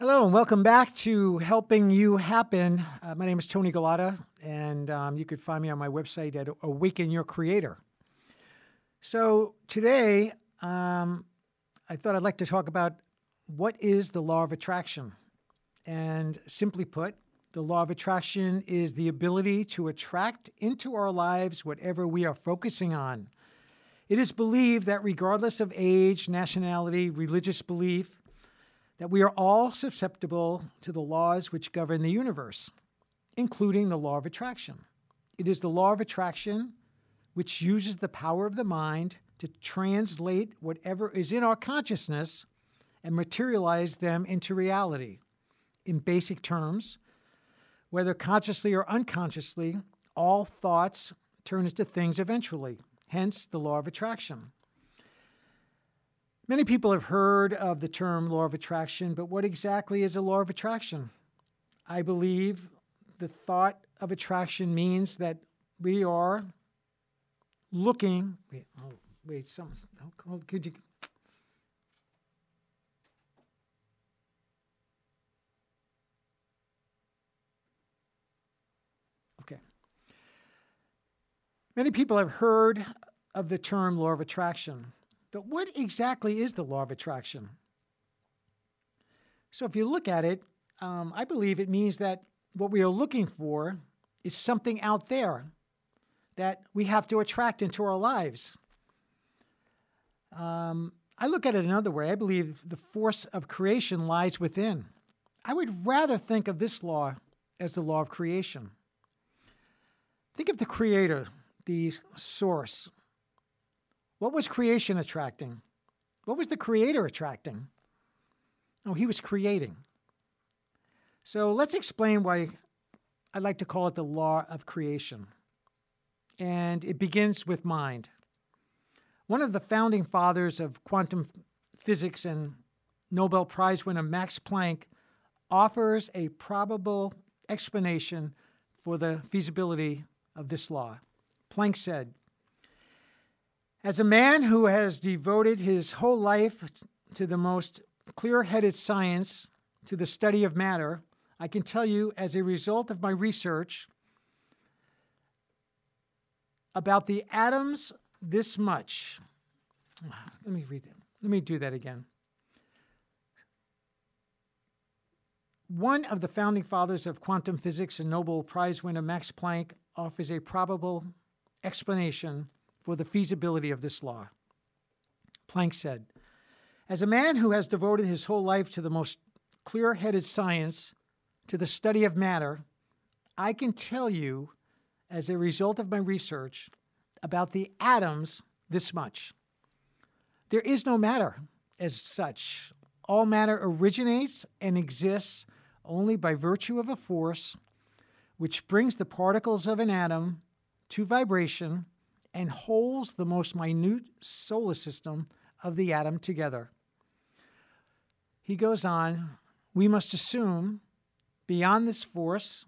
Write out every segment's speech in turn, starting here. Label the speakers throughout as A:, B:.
A: Hello and welcome back to Helping You Happen. Uh, my name is Tony Gulotta, and um, you could find me on my website at Awaken Your Creator. So today, um, I thought I'd like to talk about what is the law of attraction. And simply put, the law of attraction is the ability to attract into our lives whatever we are focusing on. It is believed that regardless of age, nationality, religious belief, that we are all susceptible to the laws which govern the universe, including the law of attraction. It is the law of attraction which uses the power of the mind to translate whatever is in our consciousness and materialize them into reality. In basic terms, whether consciously or unconsciously, all thoughts turn into things eventually, hence the law of attraction. Many people have heard of the term law of attraction, but what exactly is a law of attraction? I believe the thought of attraction means that we are looking. Wait, oh, wait, some. Oh, could you? Okay. Many people have heard of the term law of attraction. But what exactly is the law of attraction? So, if you look at it, um, I believe it means that what we are looking for is something out there that we have to attract into our lives. Um, I look at it another way. I believe the force of creation lies within. I would rather think of this law as the law of creation. Think of the creator, the source, what was creation attracting? What was the creator attracting? Oh, he was creating. So let's explain why I like to call it the law of creation. And it begins with mind. One of the founding fathers of quantum physics and Nobel Prize winner Max Planck offers a probable explanation for the feasibility of this law. Planck said, as a man who has devoted his whole life to the most clear headed science, to the study of matter, I can tell you, as a result of my research about the atoms, this much. Let me read that. Let me do that again. One of the founding fathers of quantum physics and Nobel Prize winner Max Planck offers a probable explanation for the feasibility of this law. Planck said, As a man who has devoted his whole life to the most clear headed science, to the study of matter, I can tell you, as a result of my research, about the atoms this much. There is no matter as such. All matter originates and exists only by virtue of a force which brings the particles of an atom to vibration and holds the most minute solar system of the atom together. He goes on, we must assume beyond this force,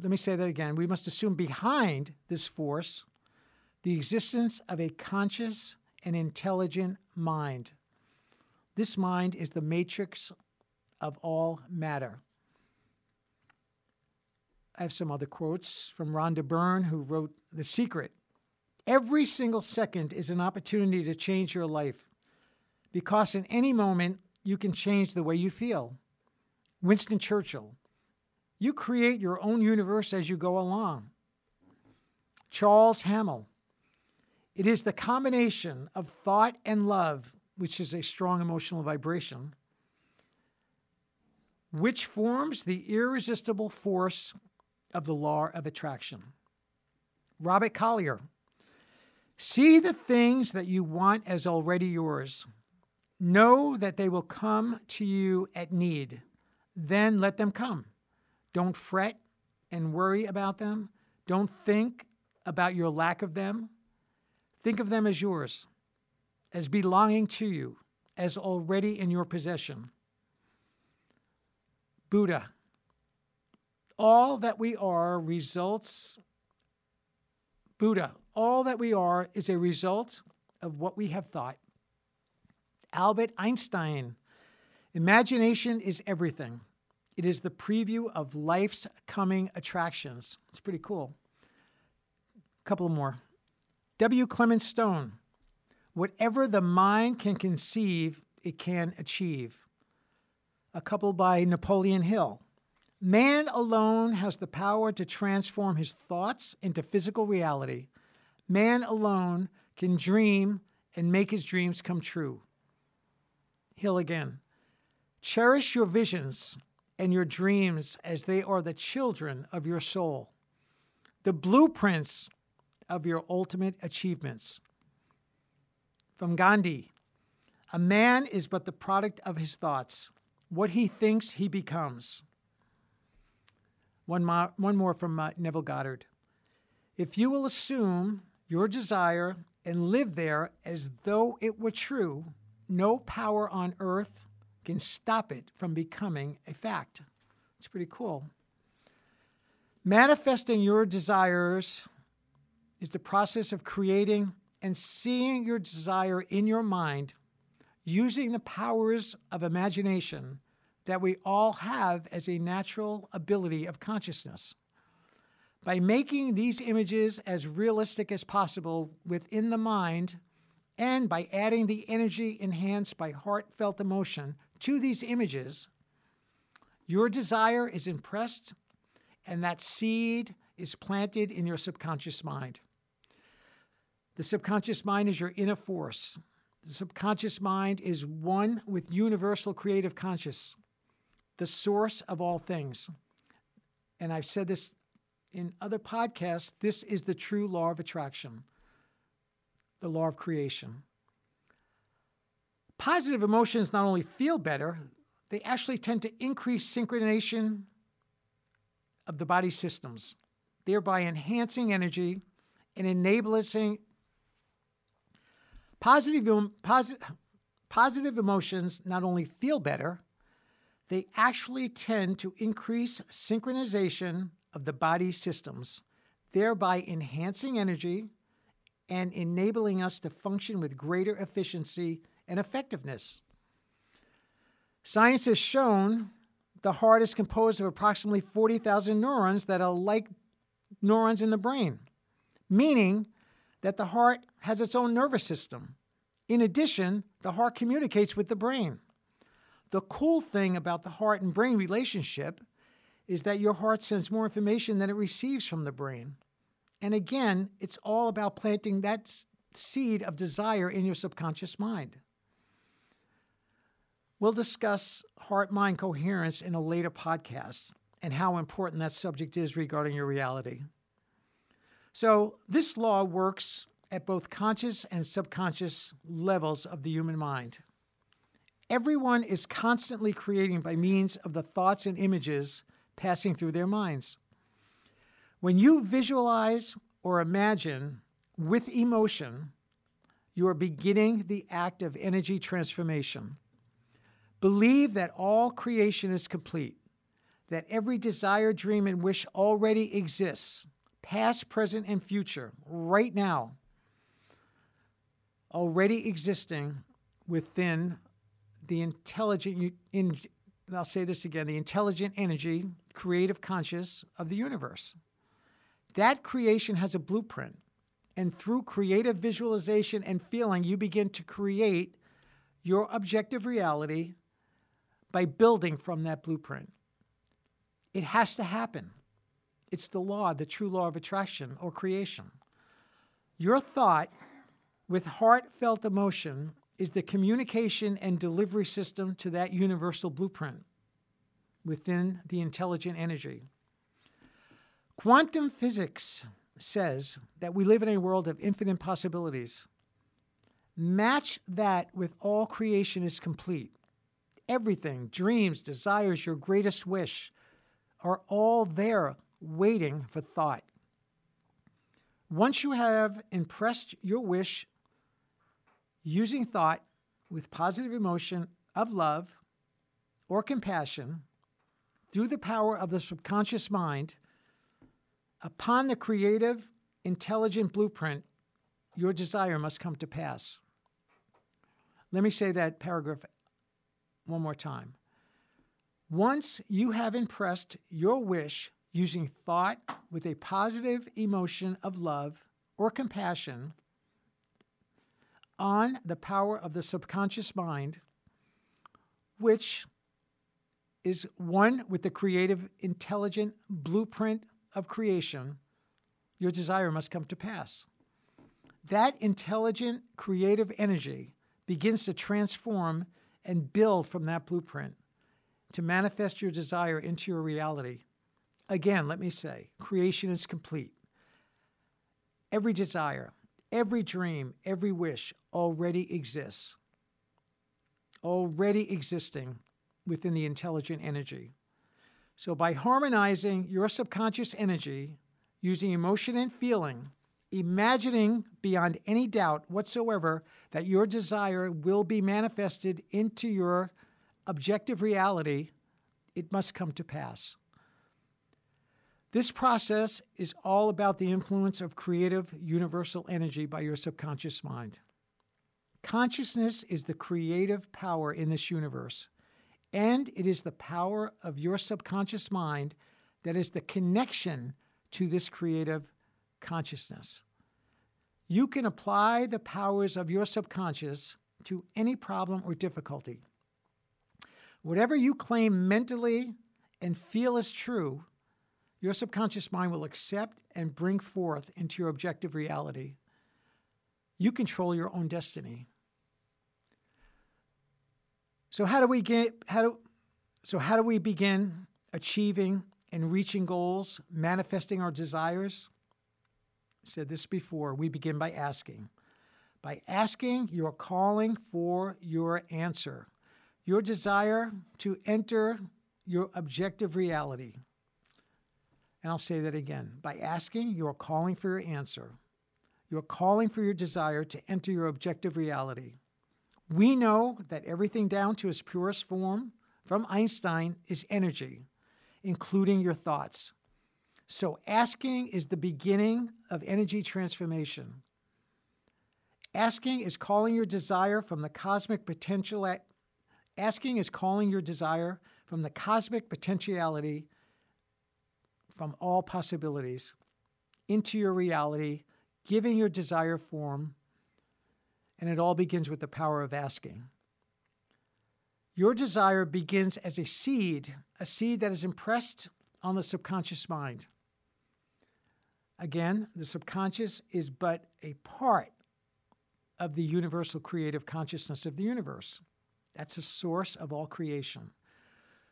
A: let me say that again, we must assume behind this force the existence of a conscious and intelligent mind. This mind is the matrix of all matter. I have some other quotes from Rhonda Byrne, who wrote The Secret Every single second is an opportunity to change your life because in any moment you can change the way you feel. Winston Churchill, you create your own universe as you go along. Charles Haanel, it is the combination of thought and love, which is a strong emotional vibration, which forms the irresistible force of the law of attraction. Robert Collier, See the things that you want as already yours. Know that they will come to you at need. Then let them come. Don't fret and worry about them. Don't think about your lack of them. Think of them as yours, as belonging to you, as already in your possession. Buddha. All that we are results Buddha, all that we are is a result of what we have thought. Albert Einstein, Imagination is everything. It is the preview of life's coming attractions. It's pretty cool. A couple more. W. Clement Stone. Whatever the mind can conceive, it can achieve. A couple by Napoleon Hill. Man alone has the power to transform his thoughts into physical reality. Man alone can dream and make his dreams come true. Hill again. Cherish your visions and your dreams as they are the children of your soul, the blueprints of your ultimate achievements. From Gandhi A man is but the product of his thoughts. What he thinks, he becomes. One more, one more from uh, Neville Goddard. If you will assume your desire and live there as though it were true, no power on earth can stop it from becoming a fact. It's pretty cool. Manifesting your desires is the process of creating and seeing your desire in your mind using the powers of imagination that we all have as a natural ability of consciousness. By making these images as realistic as possible within the mind, and by adding the energy enhanced by heartfelt emotion to these images, your desire is impressed and that seed is planted in your subconscious mind. The subconscious mind is your inner force. The subconscious mind is one with universal creative conscious the source of all things. And I've said this in other podcasts this is the true law of attraction, the law of creation. Positive emotions not only feel better, they actually tend to increase synchronization of the body systems, thereby enhancing energy and enabling positive, positive, emotions not only feel better, they actually tend to increase synchronization of the body systems, thereby enhancing energy and enabling us to function with greater efficiency and effectiveness. Science has shown the heart is composed of approximately 40,000 neurons that are like neurons in the brain, meaning that the heart has its own nervous system. In addition, the heart communicates with the brain. The cool thing about the heart and brain relationship is that your heart sends more information than it receives from the brain. And again, it's all about planting that seed of desire in your subconscious mind. We'll discuss heart mind coherence in a later podcast and how important that subject is regarding your reality. So, this law works at both conscious and subconscious levels of the human mind. Everyone is constantly creating by means of the thoughts and images passing through their minds. When you visualize or imagine with emotion, you are beginning the act of energy transformation. Believe that all creation is complete, that every desire, dream, and wish already exists, past, present, and future, right now, already existing within the intelligent, in, I'll say this again, the intelligent energy, creative conscious of the universe. That creation has a blueprint. And through creative visualization and feeling, you begin to create your objective reality by building from that blueprint. It has to happen. It's the law, the true law of attraction or creation. Your thought with heartfelt emotion is the communication and delivery system to that universal blueprint within the intelligent energy. Quantum physics says that we live in a world of infinite possibilities. Match that with all creation is complete. Everything, dreams, desires, your greatest wish, are all there waiting for thought. Once you have impressed your wish using thought with positive emotion of love or compassion through the power of the subconscious mind upon the creative, intelligent blueprint, your desire must come to pass. Let me say that paragraph one more time. Once you have impressed your wish using thought with a positive emotion of love or compassion on the power of the subconscious mind, which is one with the creative, intelligent blueprint of creation, your desire must come to pass. That intelligent, creative energy begins to transform and build from that blueprint to manifest your desire into your reality. Again, let me say creation is complete. Every desire, every dream, every wish already exists, already existing within the intelligent energy. So, by harmonizing your subconscious energy using emotion and feeling, imagining beyond any doubt whatsoever that your desire will be manifested into your objective reality, it must come to pass. This process is all about the influence of creative universal energy by your subconscious mind. Consciousness is the creative power in this universe, and it is the power of your subconscious mind that is the connection to this creative consciousness. You can apply the powers of your subconscious to any problem or difficulty. Whatever you claim mentally and feel is true, your subconscious mind will accept and bring forth into your objective reality. You control your own destiny. So how do we get how do so how do we begin achieving and reaching goals, manifesting our desires? I said this before, we begin by asking. By asking, you're calling for your answer your desire to enter your objective reality. And I'll say that again. By asking, you are calling for your answer. You are calling for your desire to enter your objective reality. We know that everything down to its purest form from Einstein is energy, including your thoughts. So, asking is the beginning of energy transformation. Asking is calling your desire from the cosmic potential at Asking is calling your desire from the cosmic potentiality from all possibilities into your reality, giving your desire form, and it all begins with the power of asking. Your desire begins as a seed, a seed that is impressed on the subconscious mind. Again, the subconscious is but a part of the universal creative consciousness of the universe. That's the source of all creation.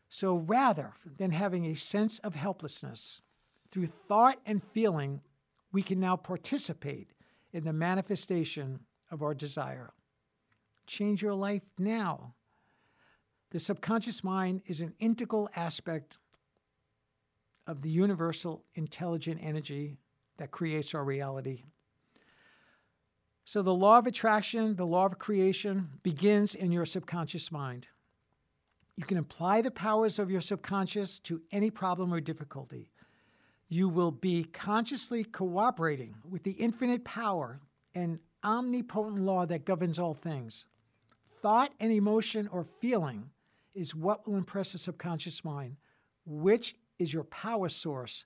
A: So rather than having a sense of helplessness, through thought and feeling, we can now participate in the manifestation of our desire. Change your life now. The subconscious mind is an integral aspect of the universal intelligent energy that creates our reality. So the law of attraction, the law of creation begins in your subconscious mind. You can apply the powers of your subconscious to any problem or difficulty. You will be consciously cooperating with the infinite power and omnipotent law that governs all things. Thought and emotion or feeling is what will impress the subconscious mind, which is your power source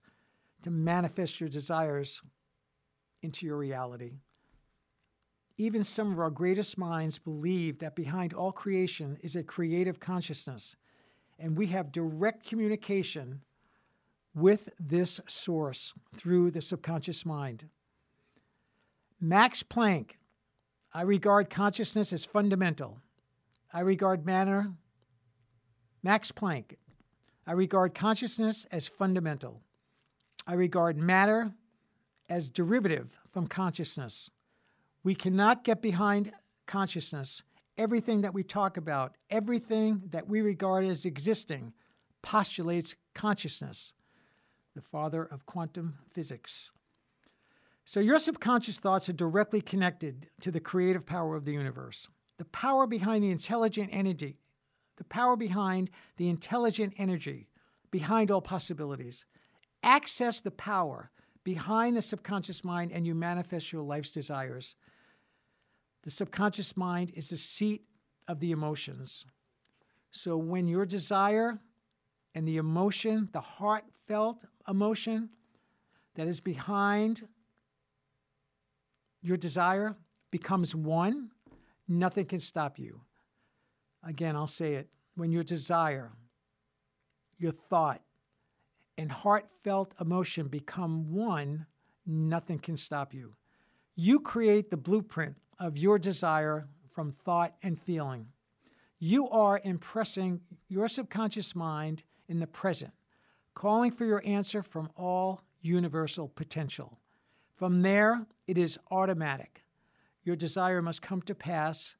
A: to manifest your desires into your reality. Even some of our greatest minds believe that behind all creation is a creative consciousness, and we have direct communication with this source through the subconscious mind. Max Planck, I regard consciousness as fundamental. I regard matter, Max Planck, I regard consciousness as fundamental. I regard matter as derivative from consciousness. We cannot get behind consciousness. Everything that we talk about, everything that we regard as existing, postulates consciousness, the father of quantum physics. So, your subconscious thoughts are directly connected to the creative power of the universe. The power behind the intelligent energy, the power behind the intelligent energy, behind all possibilities. Access the power behind the subconscious mind, and you manifest your life's desires. The subconscious mind is the seat of the emotions. So when your desire and the emotion, the heartfelt emotion that is behind your desire becomes one, nothing can stop you. Again, I'll say it. When your desire, your thought, and heartfelt emotion become one, nothing can stop you. You create the blueprint of your desire from thought and feeling. You are impressing your subconscious mind in the present, calling for your answer from all universal potential. From there, it is automatic. Your desire must come to pass.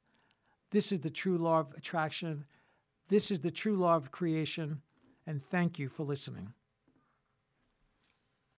A: This is the true law of attraction. This is the true law of creation. And thank you for listening.